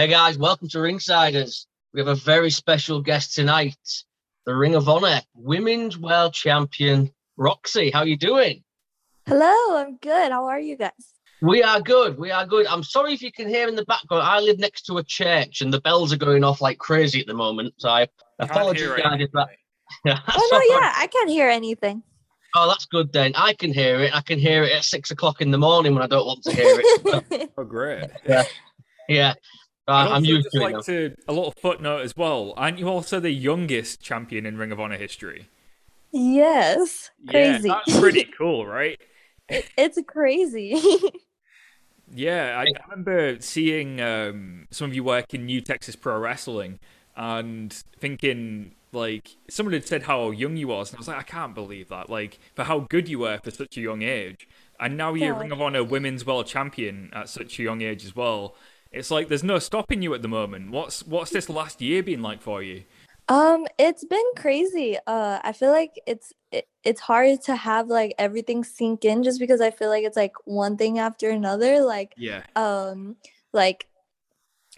Hey guys, welcome to Ringsiders. We have a very special guest tonight, the Ring of Honor Women's World Champion Rok-C. How are you doing? Hello, I'm good. How are you guys? We are good. We are good. I'm sorry if you can hear in the background. I live next to a church and the bells are going off like crazy at the moment. So I apologize if that. oh no, yeah, I can't hear anything. Oh, that's good then. I can hear it. I can hear it at six o'clock in the morning when I don't want to hear it. oh, great. Yeah. Yeah. Uh, I'm used to like it. To, a little footnote as well. Aren't you also the youngest champion in Ring of Honor history? Yes. Crazy. Yeah, that's pretty cool, right? it, it's crazy. yeah, I, I, remember seeing um, some of you work in New Texas Pro Wrestling and thinking like someone had said how young you was, and I was like, I can't believe that. Like for how good you were for such a young age, and now you're yeah. Ring of Honor Women's World Champion at such a young age as well. It's like there's no stopping you at the moment. What's what's this last year been like for you? Um, it's been crazy. Uh, I feel like it's it, it's hard to have like everything sink in just because I feel like it's like one thing after another. Like yeah. Um, like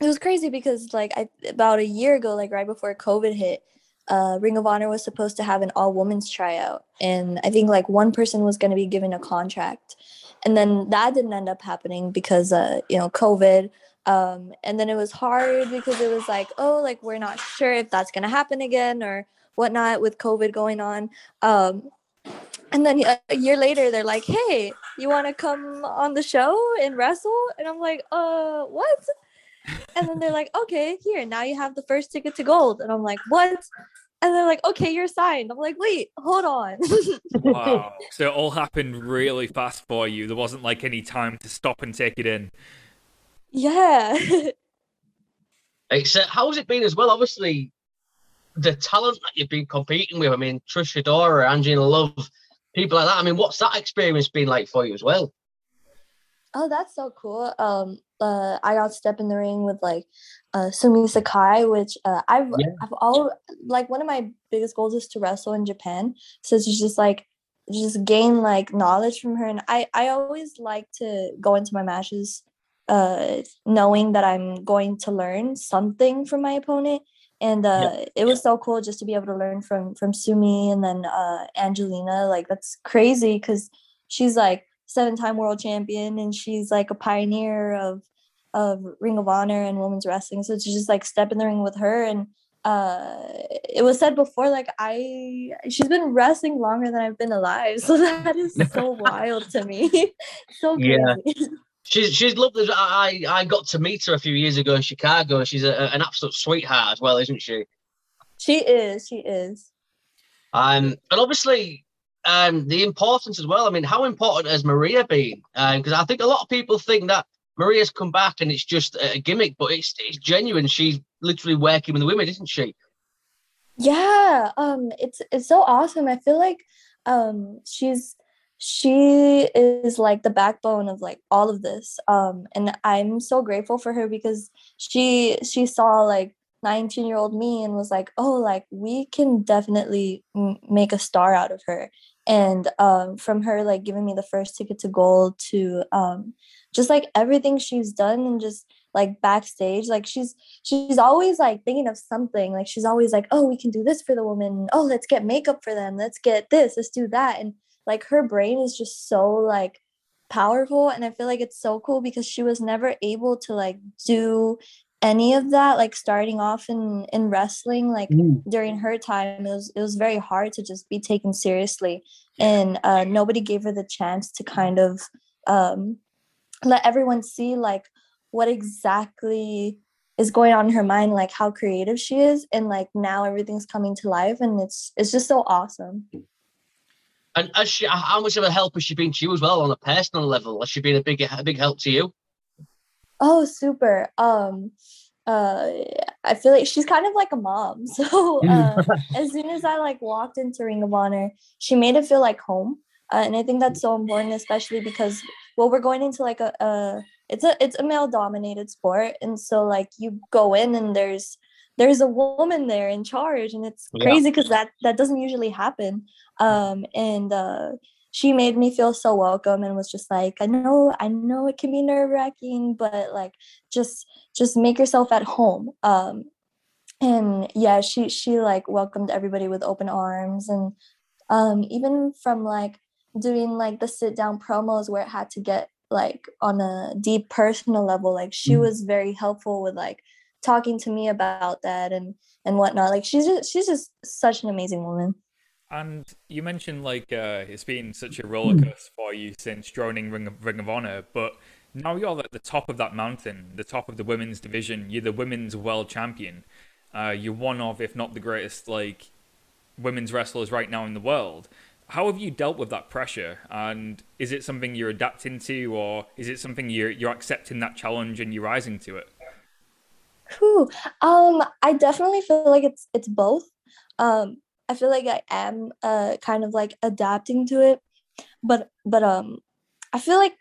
it was crazy because like I about a year ago, like right before COVID hit, uh, Ring of Honor was supposed to have an all women's tryout, and I think like one person was going to be given a contract, and then that didn't end up happening because uh, you know COVID um and then it was hard because it was like oh like we're not sure if that's gonna happen again or whatnot with covid going on. Um and then a year later they're like hey you want to come on the show and wrestle? And i'm like uh what? And then they're like okay here now you have the first ticket to gold. And i'm like what? And they're like okay you're signed. I'm like wait hold on. Wow. So it all happened really fast for you. There wasn't like any time to stop and take it in yeah. it's uh, how's it been as well? Obviously, the talent that you've been competing with. I mean, Trish Adora, Angelina Love, people like that. I mean, what's that experience been like for you as well? Oh, that's so cool. Um, uh, I got to step in the ring with like uh, Sumi Sakai, which uh, I've yeah. I've all like one of my biggest goals is to wrestle in Japan. So it's just like just gain like knowledge from her, and I I always like to go into my matches uh, knowing that I'm going to learn something from my opponent. And uh, it was so cool just to be able to learn from from Sumi and then uh, Angelina. Like that's crazy because she's like seven time world champion and she's like a pioneer of of Ring of Honor and women's wrestling. So to just like step in the ring with her and uh it was said before like i she's been wrestling longer than i've been alive so that is so wild to me so crazy. yeah She's she's lovely. I I got to meet her a few years ago in Chicago. She's a, an absolute sweetheart as well, isn't she? She is. She is. Um, and obviously, um, the importance as well. I mean, how important has Maria been? Because um, I think a lot of people think that Maria's come back and it's just a gimmick, but it's it's genuine. She's literally working with the women, isn't she? Yeah. Um. It's it's so awesome. I feel like um she's she is like the backbone of like all of this um and i'm so grateful for her because she she saw like 19 year old me and was like oh like we can definitely m- make a star out of her. And um from her like giving me the first ticket to gold to um just like everything she's done and just like backstage like she's she's always like thinking of something like she's always like oh we can do this for the woman. Oh let's get makeup for them. Let's get this. Let's do that. And like her brain is just so like powerful and i feel like it's so cool because she was never able to like do any of that like starting off in in wrestling like mm. during her time it was it was very hard to just be taken seriously and uh nobody gave her the chance to kind of um let everyone see like what exactly is going on in her mind like how creative she is and like now everything's coming to life and it's it's just so awesome and has she, how much of a help has she been to you as well on a personal level? Has she been a big a big help to you? Oh, super. Um, uh, I feel like she's kind of like a mom. So uh, as soon as I like walked into Ring of Honor, she made it feel like home, uh, and I think that's so important, especially because well, we're going into like a, a it's a it's a male dominated sport, and so like you go in and there's there's a woman there in charge and it's crazy because yeah. that that doesn't usually happen um, and uh, she made me feel so welcome and was just like, I know, I know it can be nerve wracking, but like just just make yourself at home. Um, and yeah, she she like welcomed everybody with open arms and um, even from like doing like the sit down promos where it had to get like on a deep personal level, like she mm-hmm. was very helpful with like talking to me about that and and whatnot. Like she's just she's just such an amazing woman. And you mentioned like uh, it's been such a roller coaster for you since joining Ring of, Ring of Honor, but now you're at the top of that mountain, the top of the women's division. You're the women's world champion. Uh, you're one of, if not the greatest, like women's wrestlers right now in the world. How have you dealt with that pressure? And is it something you're adapting to, or is it something you're you're accepting that challenge and you're rising to it? Whew. Um, I definitely feel like it's it's both. Um, I feel like I am uh kind of like adapting to it, but but um, I feel like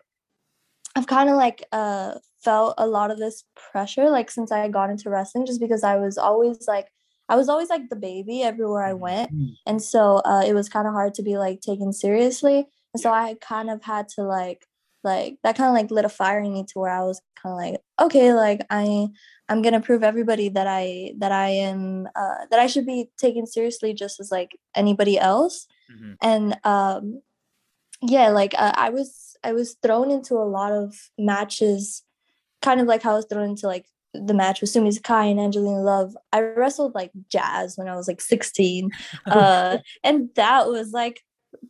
I've kind of like uh felt a lot of this pressure like since I got into wrestling, just because I was always like I was always like the baby everywhere I went, mm-hmm. and so uh, it was kind of hard to be like taken seriously. And so I kind of had to like like that kind of like lit a fire in me to where I was kind of like, okay, like I I'm gonna prove everybody that I that I am uh, that I should be taken seriously just as like anybody else. Mm-hmm. And um, yeah, like uh, I was I was thrown into a lot of matches, kind of like how I was thrown into like the match with Sumi Sakai and Angelina Love. I wrestled like jazz when I was like 16, uh, and that was like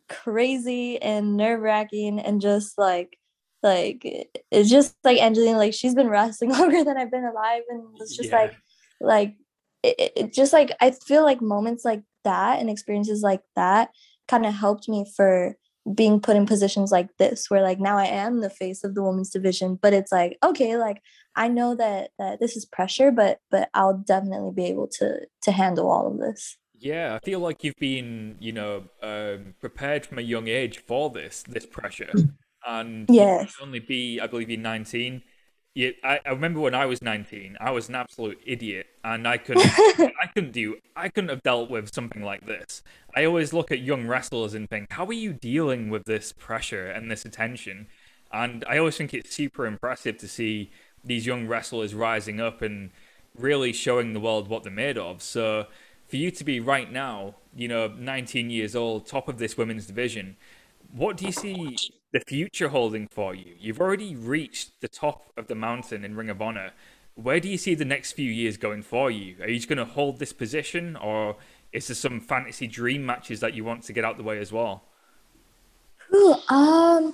crazy and nerve wracking and just like like it's just like Angelina, like she's been wrestling longer than I've been alive, and it's just yeah. like like it, it just like I feel like moments like that and experiences like that kind of helped me for being put in positions like this where like now I am the face of the women's division but it's like okay like I know that that this is pressure but but I'll definitely be able to to handle all of this yeah, I feel like you've been, you know, um, prepared from a young age for this this pressure and yes. only be, I believe, you're 19. Yeah, I, I, remember when I was 19, I was an absolute idiot, and I couldn't, I couldn't do, I couldn't have dealt with something like this. I always look at young wrestlers and think, how are you dealing with this pressure and this attention? And I always think it's super impressive to see these young wrestlers rising up and really showing the world what they're made of. So for you to be right now, you know, 19 years old, top of this women's division, what do you see the future holding for you? You've already reached the top of the mountain in Ring of Honor. Where do you see the next few years going for you? Are you just going to hold this position, or is there some fantasy dream matches that you want to get out the way as well? Ooh, um,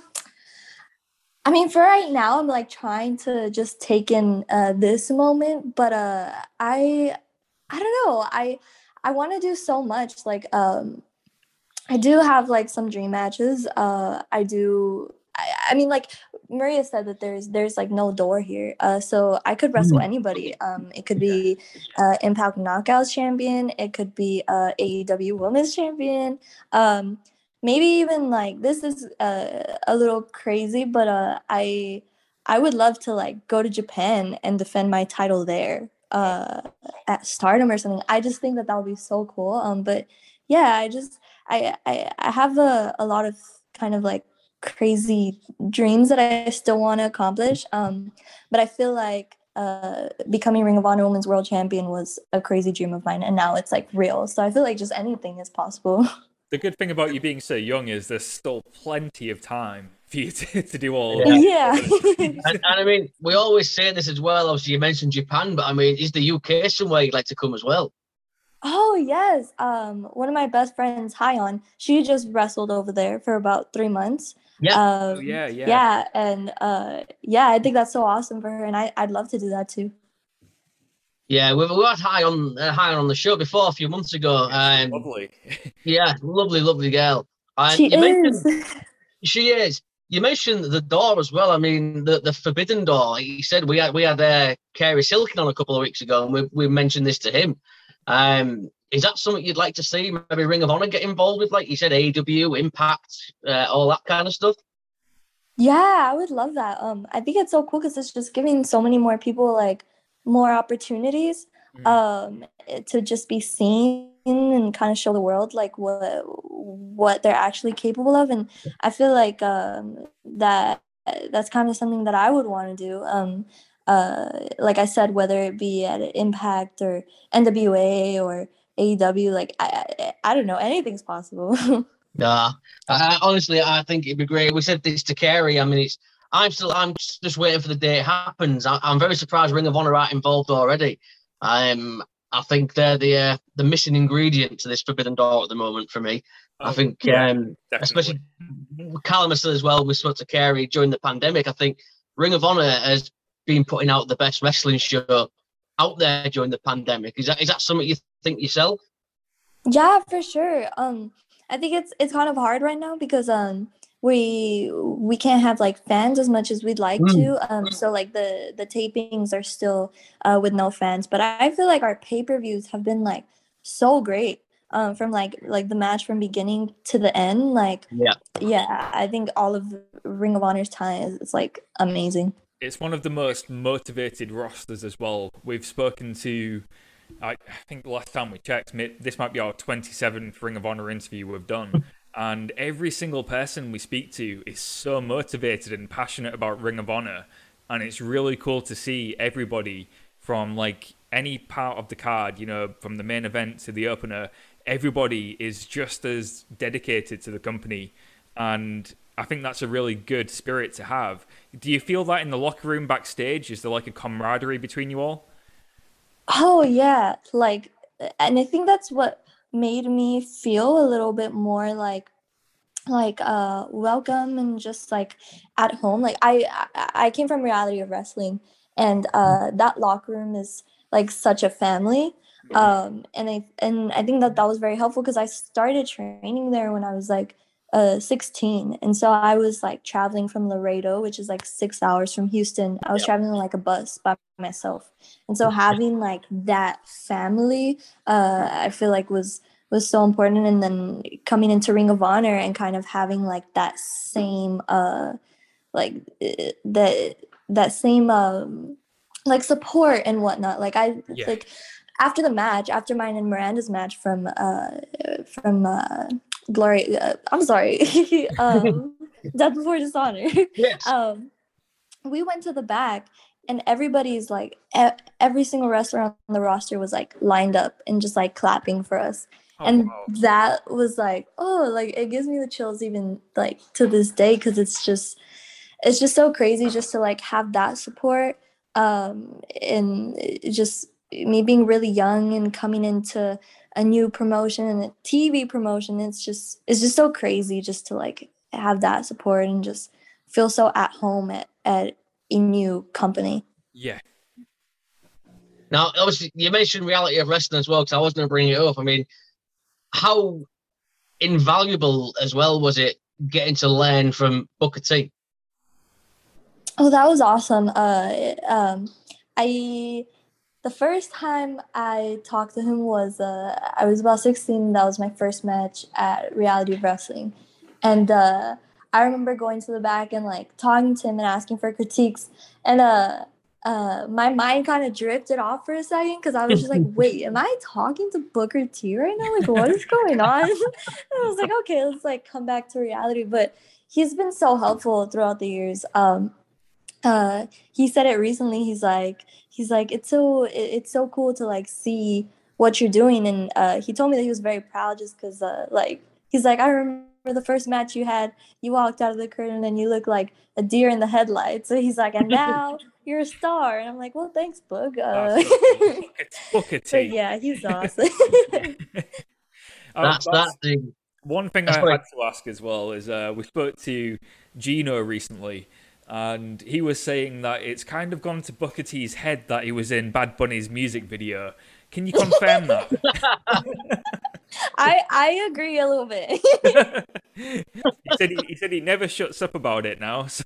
I mean, for right now, I'm like trying to just take in uh, this moment, but uh, I, I don't know. I, I want to do so much. Like, um, I do have like some dream matches. Uh, I do. I, I, mean, like Maria said that there's there's like no door here. Uh, so I could wrestle mm. anybody. Um, it could be uh, Impact Knockouts champion. It could be uh, AEW Women's champion. Um, maybe even like this is uh, a little crazy, but uh, I I would love to like go to Japan and defend my title there uh, at Stardom or something. I just think that that would be so cool. Um, but yeah, I just I, I, I have a, a lot of kind of like crazy dreams that I still want to accomplish. Um, but I feel like uh, becoming Ring of Honor Women's World Champion was a crazy dream of mine, and now it's like real. So I feel like just anything is possible. The good thing about you being so young is there's still plenty of time for you to, to do all yeah. Yeah. and, and, I mean, we always say this as well. Obviously, you mentioned Japan, but I mean, is the UK somewhere you'd like to come as well? Oh yes. Um, one of my best friends, Hyan, she just wrestled over there for about three months. Yeah. Um, oh, yeah, yeah. Yeah, and uh, yeah, I think that's so awesome for her, and I I'd love to do that too. Yeah, we, we had Hyan uh, Hyan the show before a few months ago. Um, lovely. yeah, lovely, lovely girl. And she is. She is. You mentioned the door as well. I mean, the, the forbidden door. He said we had we had uh, Cary Silkin on a couple of weeks ago, and we, we mentioned this to him. Um, is that something you'd like to see? Maybe Ring of Honor get involved with, like you said, AEW, Impact, uh, all that kind of stuff. Yeah, I would love that. Um, I think it's so cool because it's just giving so many more people like more opportunities mm. um to just be seen and kind of show the world like what what they're actually capable of and i feel like um, that that's kind of something that i would want to do um, uh, like i said whether it be at impact or nwa or aew like i i, I don't know anything's possible Nah, I, honestly, I think it'd be great. We said this to Cary. I mean, it's I'm still I'm just waiting for the day it happens. I, am very surprised Ring of Honor aren't involved already. Um, I think they're the uh, the missing ingredient to this Forbidden Door at the moment for me. I oh, think, yeah, um, especially Callum said as well. We spoke to Cary during the pandemic. I think Ring of Honor has been putting out the best wrestling show out there during the pandemic. Is that is that something you think yourself? Yeah, for sure. Um, I think it's it's kind of hard right now because um we we can't have like fans as much as we'd like mm. to um so like the the tapings are still uh with no fans but i feel like our pay-per-views have been like so great um from like like the match from beginning to the end like yeah yeah i think all of ring of honor's time is, is like amazing it's one of the most motivated rosters as well we've spoken to I, think last time we checked, this might be our 27th Ring of Honor interview we've done. and every single person we speak to is so motivated and passionate about Ring of Honor. And it's really cool to see everybody from like any part of the card, you know, from the main event to the opener, everybody is just as dedicated to the company. And I think that's a really good spirit to have. Do you feel that in the locker room backstage? Is there like a camaraderie between you all? Oh yeah, like and I think that's what made me feel a little bit more like like uh welcome and just like at home. Like I I came from reality of wrestling and uh that locker room is like such a family. Um and I and I think that that was very helpful because I started training there when I was like uh 16 and so i was like traveling from laredo which is like six hours from houston. I was traveling like a bus by myself. And so having like that family uh i feel like was was so important. And then coming into ring of honor and kind of having like that same uh like uh, that that same um like support and whatnot. Like i yeah. like after the match after mine and miranda's match from uh from uh glory uh, i'm sorry um death before dishonor yes. um we went to the back and everybody's like e- every single wrestler on the roster was like lined up and just like clapping for us oh, and wow. that was like oh like it gives me the chills even like to this day because it's just it's just so crazy just to like have that support um and just me being really young and coming into a new promotion and a TV promotion. It's just it's just so crazy just to like have that support and just feel so at home at, at a new company. Yeah. Now, obviously, you mentioned reality of wrestling as well, because I was going to bring it up. I mean, how invaluable as well was it getting to learn from Booker T? Oh, that was awesome. Uh, um, I the first time I talked to him was uh, I was about 16. That was my first match at Reality of Wrestling. And uh, I remember going to the back and like talking to him and asking for critiques. And uh, uh, my mind kind of drifted off for a second because I was just like, wait, am I talking to Booker T right now? Like, what is going on? I was like, okay, let's like come back to reality. But he's been so helpful throughout the years. Um, uh, he said it recently. He's like, he's like it's so it, it's so cool to like see what you're doing and uh, he told me that he was very proud just because uh, like he's like i remember the first match you had you walked out of the curtain and you look like a deer in the headlights. So he's like and now you're a star. And i'm like well thanks book uh, but yeah he's awesome. Um, that's that thing one thing That's I had to ask as well is uh, we spoke to Gino recently, and he was saying that it's kind of gone to Booker T's head that he was in Bad Bunny's music video. Can you confirm that? I I agree a little bit. he said he, he, said he never shuts up about it now. So.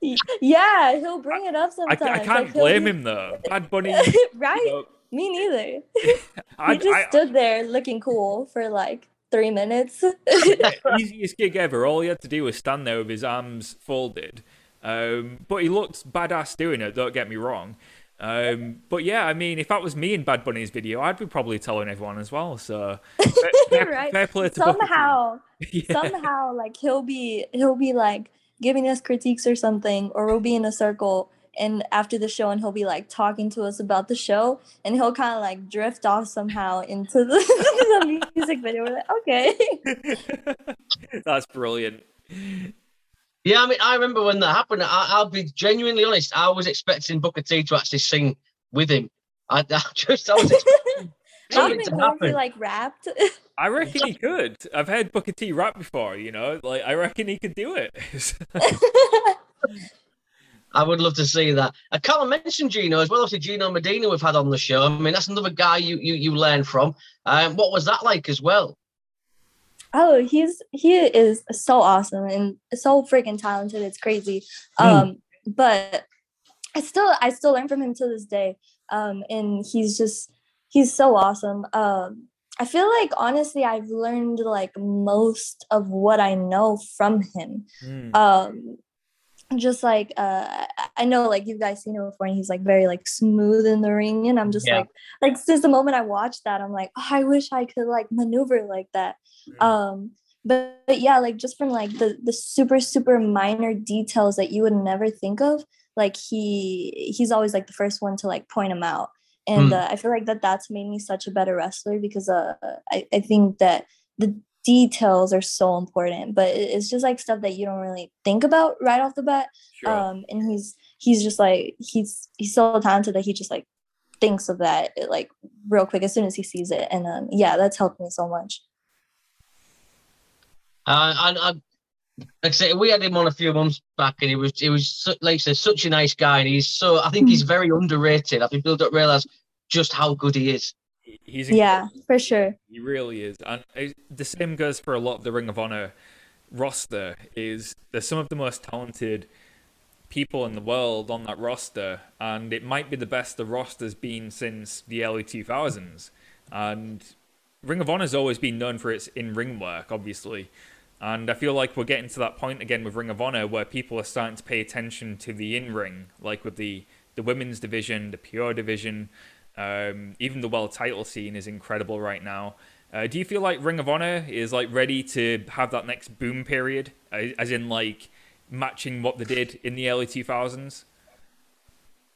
yeah, he'll bring it up sometimes. I, I can't like, blame him though. Bad Bunny, right? You know, Me neither. he just I, stood there looking cool for like three minutes. Easiest gig ever. All he had to do was stand there with his arms folded. Um, but he looked badass doing it. Don't get me wrong. Um, but yeah, I mean, if that was me in Bad Bunny's video, I'd be probably telling everyone as well. So fair, right. fair play to somehow, Yeah. somehow, like he'll be he'll be like giving us critiques or something, or we'll be in a circle and after the show, and he'll be like talking to us about the show, and he'll kind of like drift off somehow into the, the music video. We're like, okay. That's brilliant. Yeah, I mean, I remember when that happened. I, I'll be genuinely honest. I was expecting Booker T to actually sing with him. I, I just, I was expecting That would be to cool he like rapped. I reckon he could. I've heard Booker T rap before, you know. Like I reckon he could do it. I would love to see that. I can't mention Gino as well. Obviously, Gino Medina we've had on the show. I mean, that's another guy you you you learn from. Um, what was that like as well? oh, he's he is so awesome and so freaking talented. It's crazy. Mm. Um, but I still I still learn from him to this day. Um, and he's just he's so awesome. Um, I feel like honestly I've learned like most of what I know from him. Hmm. Um, just like uh I know like you guys seen him before and he's like very like smooth in the ring and I'm just Yeah. like like since the moment I watched that I'm like oh, I wish I could like maneuver like that Mm. um but, but yeah like just from like the the super super minor details that you would never think of like he he's always like the first one to like point them out and Mm. uh, i feel like that that's made me such a better wrestler because uh i, I think that the details are so important but it's just like stuff that you don't really think about right off the bat Sure. um and he's he's just like he's he's so talented that he just like thinks of that like real quick as soon as he sees it and um yeah that's helped me so much Uh, and I, like I say, we had him on a few months back, and he was he was like I said, such a nice guy, and he's so I think he's very underrated. I think people don't realize just how good he is. He's yeah for sure He really is, and the same goes for a lot of the Ring of Honor roster. Is there's some of the most talented people in the world on that roster, and it might be the best the roster's been since the early 2000s. And Ring of Honor's always been known for its in-ring work, obviously. And I feel like we're getting to that point again with Ring of Honor where people are starting to pay attention to the in-ring, like with the the women's division, the pure division, um, even the world title scene is incredible right now. Uh, do you feel like Ring of Honor is like ready to have that next boom period, uh, as in like matching what they did in the early 2000s?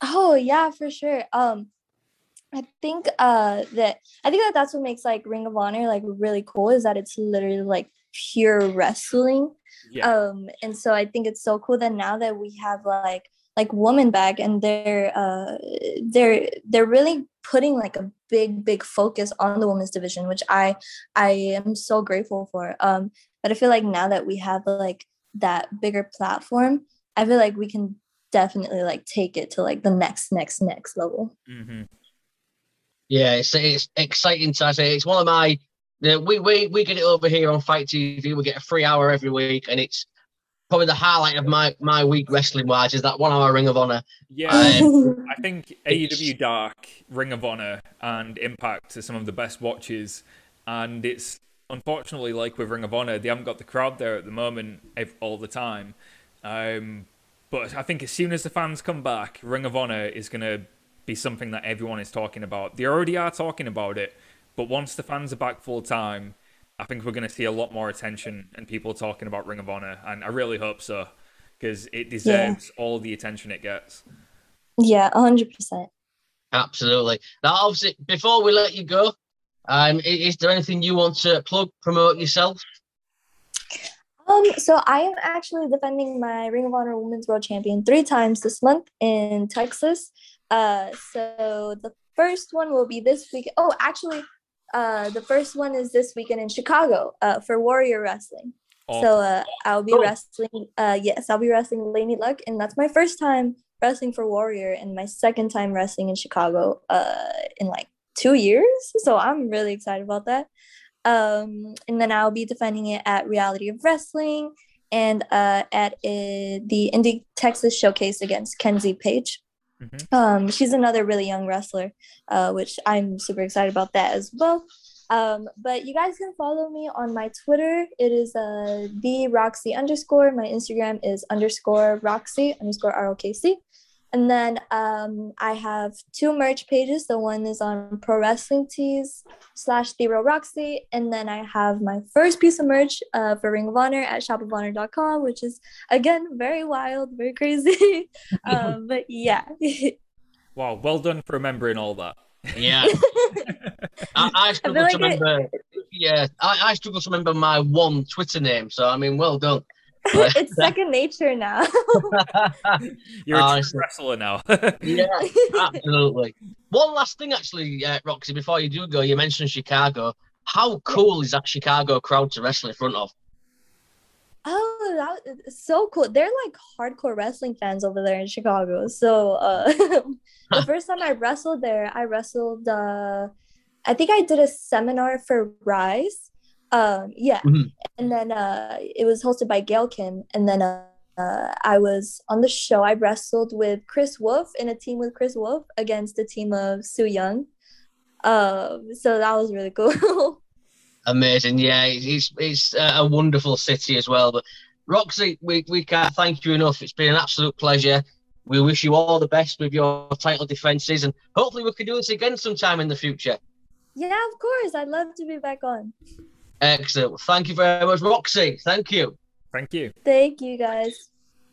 Oh yeah, for sure. Um, I think uh that I think that that's what makes like Ring of Honor like really cool is that it's literally like pure wrestling. Yeah. Um, and so I think it's so cool that now that we have like like woman back and they're uh they're they're really putting like a big big focus on the women's division which i i am so grateful for um but i feel like now that we have like that bigger platform i feel like we can definitely like take it to like the next next next level mm-hmm. Yeah, it's it's exciting to I say. It's one of my. We we we get it over here on Fight TV. We get a free hour every week, and it's probably the highlight of my my week wrestling wise is that one hour Ring of Honor. Yeah. Um, I think AEW Dark, Ring of Honor, and Impact are some of the best watches, and it's unfortunately like with Ring of Honor, they haven't got the crowd there at the moment all the time. Um, but I think as soon as the fans come back, Ring of Honor is going to be something that everyone is talking about. They already are talking about it, but once the fans are back full time, I think we're going to see a lot more attention and people talking about Ring of Honor, and I really hope so because it deserves all the attention it gets. yeah 100% Absolutely. Now, obviously, before we let you go, um, is, there anything you want to plug, promote yourself? Um, so I am actually defending my Ring of Honor Women's World Champion three times this month in Texas. Uh, so the first one will be this week. Oh, actually, uh, the first one is this weekend in Chicago. Uh, for Warrior Wrestling. Oh, So uh, I'll be Cool. wrestling. Uh, yes, I'll be wrestling Laynie Luck, and that's my first time wrestling for Warrior, and my second time wrestling in Chicago. Uh, in like two years. So I'm really excited about that. Um, and then I'll be defending it at Reality of Wrestling and uh, at uh, the Indie Texas Showcase against Kenzie Paige. Mhm. Um, she's another really young wrestler, uh, which I'm super excited about that as well. Um, but you guys can follow me on my Twitter. It is uh, the Roxy underscore. My Instagram is underscore Roxy underscore ROKC. And then um, I have two merch pages. The one is on Pro Wrestling Tees slash Zero Roxy. And then I have my first piece of merch uh, for Ring of Honor at shopofhonor.com, which is, again, very wild, very crazy. um, but yeah. wow, well done for remembering all that. Yeah. I, I struggle like to remember. It... Yeah, I, I struggle to remember my one Twitter name. So, I mean, well done. It's second nature now. You're a oh, wrestler now. yeah, absolutely. One last thing, actually, uh, Rok-C, before you do go, you mentioned Chicago. How cool is that Chicago crowd to wrestle in front of? Oh, that is so cool. They're like hardcore wrestling fans over there in Chicago. So uh, the first time I wrestled there, I wrestled, uh, I think I did a seminar for Rise um, yeah. Mm-hmm. And then uh, it was hosted by Gail Kim. And then uh, uh, I was on the show. I wrestled with Chris Wolf in a team with Chris Wolf against a team of Su Yung. Um, so that was really cool. Amazing. Yeah, it's, it's a wonderful city as well. But Rok-C, we, we can't thank you enough. It's been an absolute pleasure. We wish you all the best with your title defenses, and hopefully we can do this again sometime in the future. Yeah, of course. I'd love to be back on. Excellent. Thank you very much, Rok-C. Thank you. Thank you. Thank you, guys.